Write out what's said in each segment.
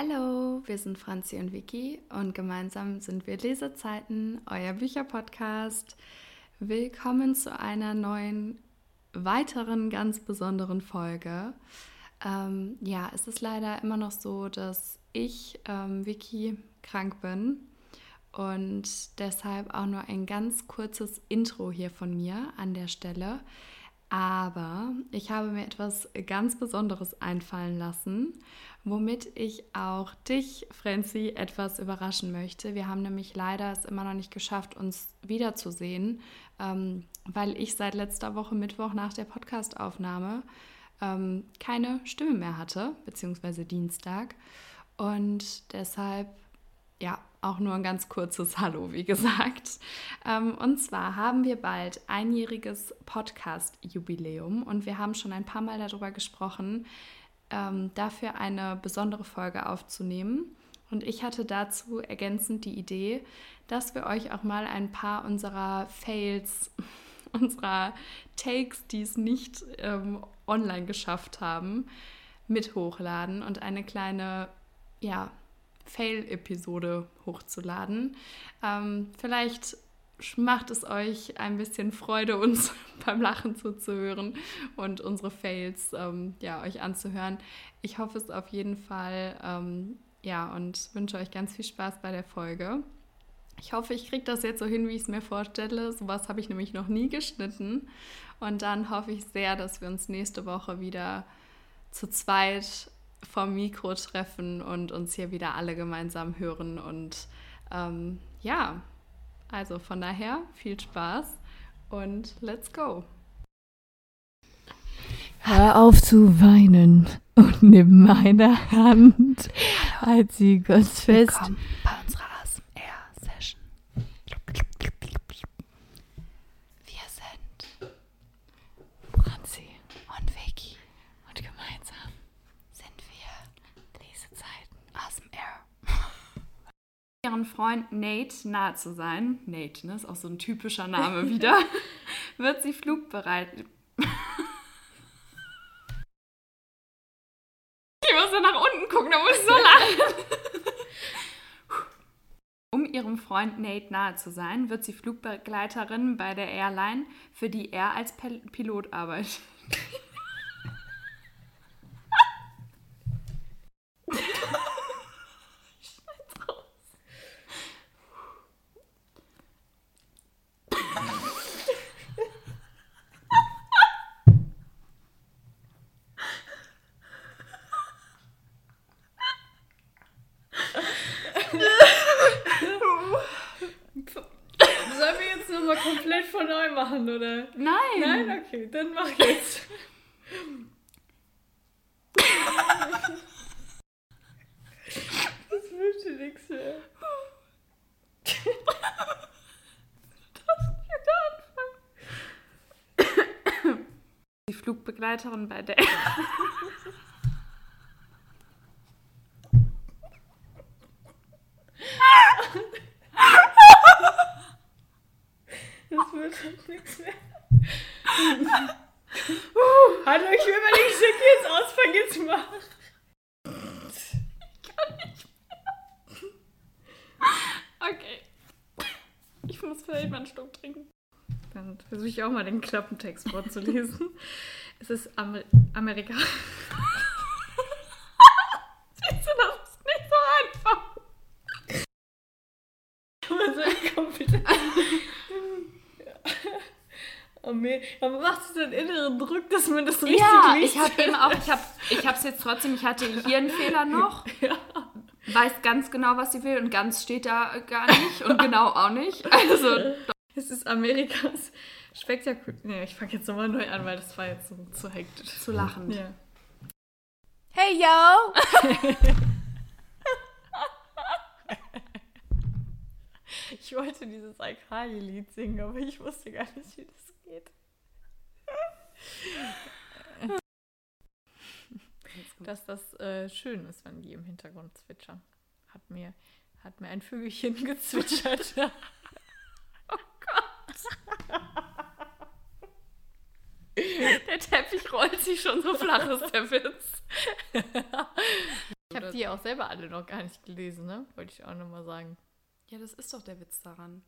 Hallo, wir sind Franzi und Vicky und gemeinsam sind wir Lesezeiten, euer Bücherpodcast. Willkommen zu einer neuen, weiteren, ganz besonderen Folge. Ähm, ja, es ist leider immer noch so, dass ich, ähm, Vicky, krank bin und deshalb auch nur ein ganz kurzes Intro hier von mir an der Stelle. Aber ich habe mir etwas ganz Besonderes einfallen lassen, womit ich auch dich, Franzi, etwas überraschen möchte. Wir haben nämlich leider es immer noch nicht geschafft, uns wiederzusehen, ähm, weil ich seit letzter Woche Mittwoch nach der Podcastaufnahme ähm, keine Stimme mehr hatte, beziehungsweise Dienstag. Und deshalb, ja, auch nur ein ganz kurzes Hallo, wie gesagt. Ähm, und zwar haben wir bald einjähriges Podcast-Jubiläum und wir haben schon ein paar Mal darüber gesprochen, ähm, dafür eine besondere Folge aufzunehmen. Und ich hatte dazu ergänzend die Idee, dass wir euch auch mal ein paar unserer Fails, unserer Takes, die es nicht ähm, online geschafft haben, mit hochladen und eine kleine, ja, Fail-Episode hochzuladen. Ähm, vielleicht macht es euch ein bisschen Freude, uns beim Lachen zuzuhören und unsere Fails ähm, ja, euch anzuhören. Ich hoffe es auf jeden Fall. Ähm, ja, und wünsche euch ganz viel Spaß bei der Folge. Ich hoffe, ich kriege das jetzt so hin, wie ich es mir vorstelle. Sowas habe ich nämlich noch nie geschnitten. Und dann hoffe ich sehr, dass wir uns nächste Woche wieder zu zweit vom Mikro treffen und uns hier wieder alle gemeinsam hören. Und ähm, ja, also von daher viel Spaß und let's go. Hör auf zu weinen und nimm meine Hand, halt sie ganz fest. Willkommen bei unserer ASMR-Session. Wir sind Franzi und Vicky und gemeinsam sind wir Lesezeiten ASMR. Ihren Freund Nate nahe zu sein, Nate, ne, ist auch so ein typischer Name wieder, wird sie flugbereit. Ich muss ja nach unten gucken, da muss ich so lachen. Um ihrem Freund Nate nahe zu sein, wird sie Flugbegleiterin bei der Airline, für die er als Pel Pilot arbeitet. Sollen wir jetzt nochmal komplett von neu machen, oder? Nein! Nein, okay, dann mach jetzt. Das wünsche nichts mehr. Die Flugbegleiterin bei der Das wird halt nichts mehr. Hallo, ich will mal den Schick jetzt ausfangen, jetzt mach. Okay. Ich muss vielleicht mal einen Schluck trinken. Dann versuche ich auch mal den Klappentext vorzulesen. Es ist Amer Amerika. Siehst du, das ist nicht so einfach. Oh, aber macht es den inneren Druck, dass man das richtig Ja, liest? ich habe eben auch, ich habe ich es jetzt trotzdem, ich hatte hier einen Fehler noch. Weiß ganz genau, was sie will und ganz steht da gar nicht und genau auch nicht. Also, Es ist Amerikas spektakulär. Nee, ich fange jetzt nochmal neu an, weil das war jetzt so zu hektisch. zu lachen. Ja. Hey, yo! Ich wollte dieses Alkali-Lied singen, aber ich wusste gar nicht, wie das geht. Dass das äh, schön ist, wenn die im Hintergrund zwitschern. Hat mir, hat mir ein Vögelchen gezwitschert. Der Teppich rollt sich schon so flach, ist der Witz. Ich habe die auch selber alle noch gar nicht gelesen, ne? Wollte ich auch nochmal sagen. Ja, das ist doch der Witz daran.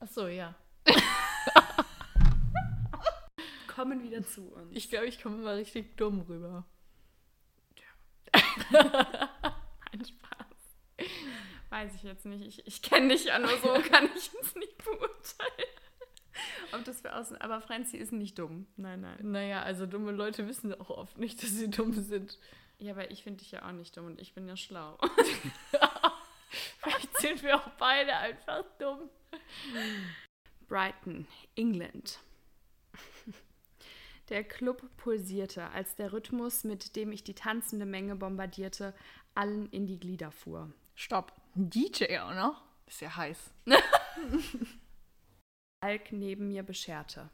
Ach so, ja. Kommen wieder zu uns. Ich glaube, ich komme immer richtig dumm rüber. Ein Spaß. Weiß ich jetzt nicht. Ich, ich kenne dich ja nur so, kann ich es nicht beurteilen. Ob das für außen. Aber Franzi ist nicht dumm. Nein, nein. Naja, also dumme Leute wissen auch oft nicht, dass sie dumm sind. Ja, aber ich finde dich ja auch nicht dumm und ich bin ja schlau. Vielleicht sind wir auch beide einfach dumm. Brighton, England. Der Club pulsierte, als der Rhythmus, mit dem ich die tanzende Menge bombardierte, allen in die Glieder fuhr. Stopp. DJ auch noch? Ist ja heiß. Alk neben mir bescherte.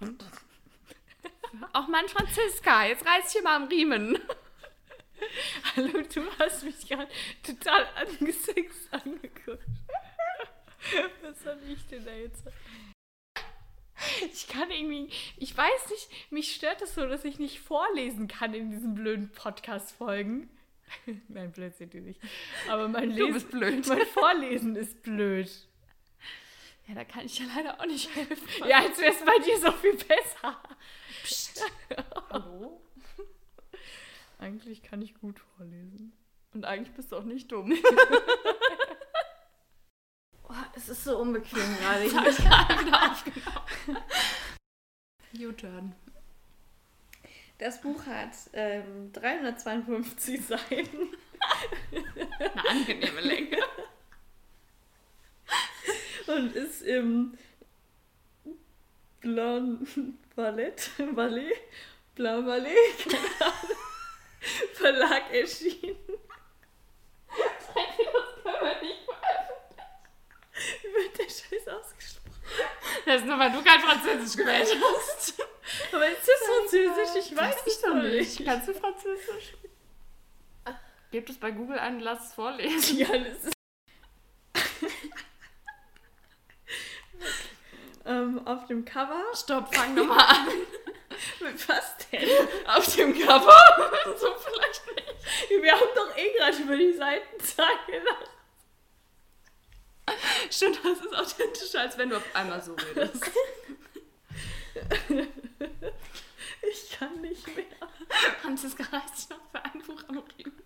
Und? Auch Mann Franziska, jetzt reiß ich hier mal am Riemen. Hallo, du hast mich gerade total angesext angeguckt. Was habe ich denn da jetzt? Ich kann irgendwie, ich weiß nicht, mich stört es so, dass ich nicht vorlesen kann in diesen blöden Podcast-Folgen. Nein, blöd sind die nicht. Aber mein Lesen, mein Vorlesen ist blöd. Ja, da kann ich ja leider auch nicht helfen. Ja, als wäre es bei dir so viel besser. Hallo? Eigentlich kann ich gut vorlesen. Und eigentlich bist du auch nicht dumm. Oh, es ist so unbequem gerade. Das habe ich gerade wieder aufgenommen. U-Turn. Das Buch hat ähm, 352 Seiten. Eine angenehme Länge. Und ist im Blanc Ballett, Ballet, Blanc Ballet, Verlag erschienen. Wie wird der Scheiß ausgesprochen? Das ist nur, weil du kein Französisch gewählt hast. Aber ist das Französisch? Ich weiß es doch nicht. Kannst du Französisch? Gebt es bei Google und lass es vorlesen. Ja, das auf dem Cover. Stopp, fang nochmal an. Mit was denn? Auf dem Cover? so vielleicht nicht. Wir haben doch eh gerade über die Seitenzahl gelacht. Stimmt, das ist authentischer, als wenn du auf einmal so redest. Ich kann nicht mehr. Franziska reißt noch für ein Buch am Riemen.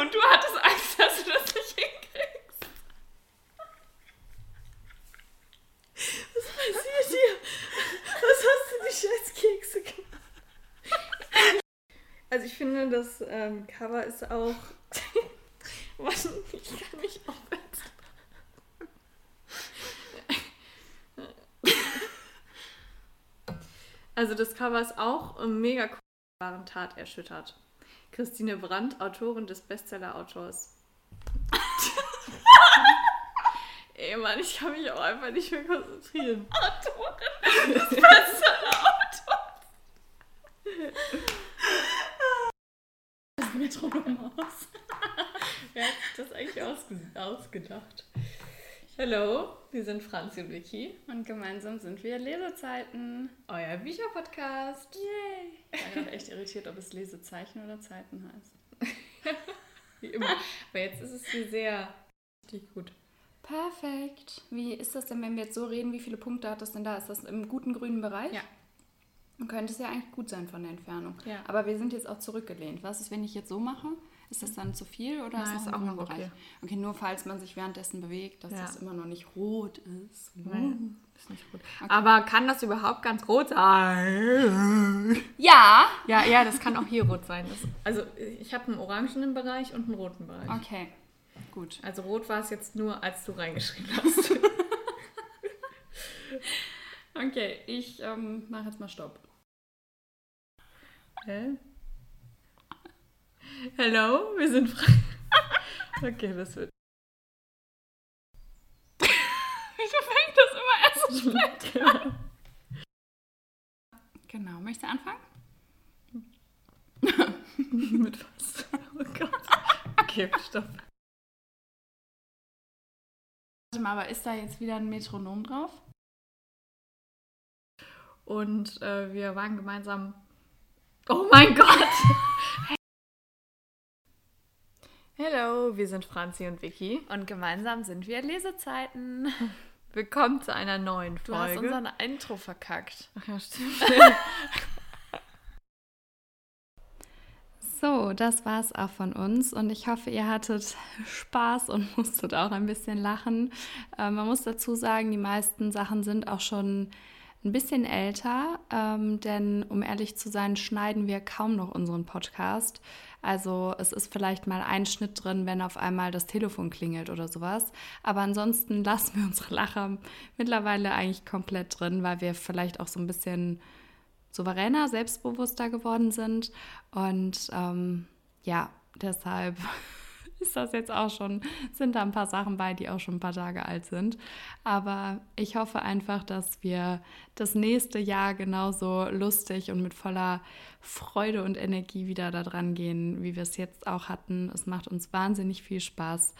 Und du hattest Angst, dass du das nicht hinkriegst. Was passiert hier? Was hast du die scheiß Kekse gemacht? Also ich finde, das ähm, Cover ist auch... Was? Ich kann nicht aufwärts. Also das Cover ist auch ähm, mega cool. Waren Tat erschüttert. Christine Brandt, Autorin des Bestseller-Autors. Ey Mann, ich kann mich auch einfach nicht mehr konzentrieren. Autorin des Bestseller-Autors. Metronomaus. Wer hat sich das eigentlich ausge ausgedacht? Hallo, wir sind Franzi und Vicky. Und gemeinsam sind wir Lesezeiten. Euer Bücherpodcast. Yay! Ich war gerade echt irritiert, ob es Lesezeichen oder Zeiten heißt. Wie immer. Aber jetzt ist es hier sehr richtig gut. Perfekt. Wie ist das denn, wenn wir jetzt so reden? Wie viele Punkte hat das denn da? Ist das im guten grünen Bereich? Ja. Dann könnte es ja eigentlich gut sein von der Entfernung. Ja. Aber wir sind jetzt auch zurückgelehnt. Was ist, wenn ich jetzt so mache? Ist das dann zu viel oder Nein, ist das auch im noch Bereich? okay. Okay, nur falls man sich währenddessen bewegt, dass Ja. das immer noch nicht rot ist. Nein, ist nicht gut. Aber kann das überhaupt ganz rot sein? Ja! Ja, ja, das kann auch hier rot sein. Das, also ich habe einen orangenen Bereich und einen roten Bereich. Okay, gut. Also rot war es jetzt nur, als du reingeschrieben hast. Okay, ich ähm, mache jetzt mal Stopp. Hä? Hallo, wir sind Fra Okay, das wird. Wieso fängt das immer erst so spät an? Genau, möchtest du anfangen? Mit was? Oh Gott. Okay, stopp. Warte mal, aber ist da jetzt wieder ein Metronom drauf? und äh, wir waren gemeinsam. Oh mein Gott! Hallo, wir sind Franzi und Vicky. Und gemeinsam sind wir Lesezeiten. Willkommen zu einer neuen Du Folge. hast unser Intro verkackt. Ach ja, stimmt. So, das war's auch von uns und ich hoffe, ihr hattet Spaß und musstet auch ein bisschen lachen. Äh, man muss dazu sagen, die meisten Sachen sind auch schon ein bisschen älter, ähm, denn um ehrlich zu sein, schneiden wir kaum noch unseren Podcast. Also es ist vielleicht mal ein Schnitt drin, wenn auf einmal das Telefon klingelt oder sowas. Aber ansonsten lassen wir unsere Lacher mittlerweile eigentlich komplett drin, weil wir vielleicht auch so ein bisschen souveräner, selbstbewusster geworden sind. Und ähm, ja, deshalb ist das jetzt auch schon, sind da ein paar Sachen bei, die auch schon ein paar Tage alt sind. Aber ich hoffe einfach, dass wir das nächste Jahr genauso lustig und mit voller Freude und Energie wieder da dran gehen, wie wir es jetzt auch hatten. Es macht uns wahnsinnig viel Spaß.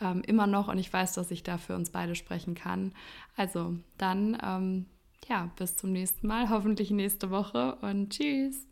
Ähm, immer noch und ich weiß, dass ich da für uns beide sprechen kann. Also dann, ähm, ja, bis zum nächsten Mal, hoffentlich nächste Woche und tschüss.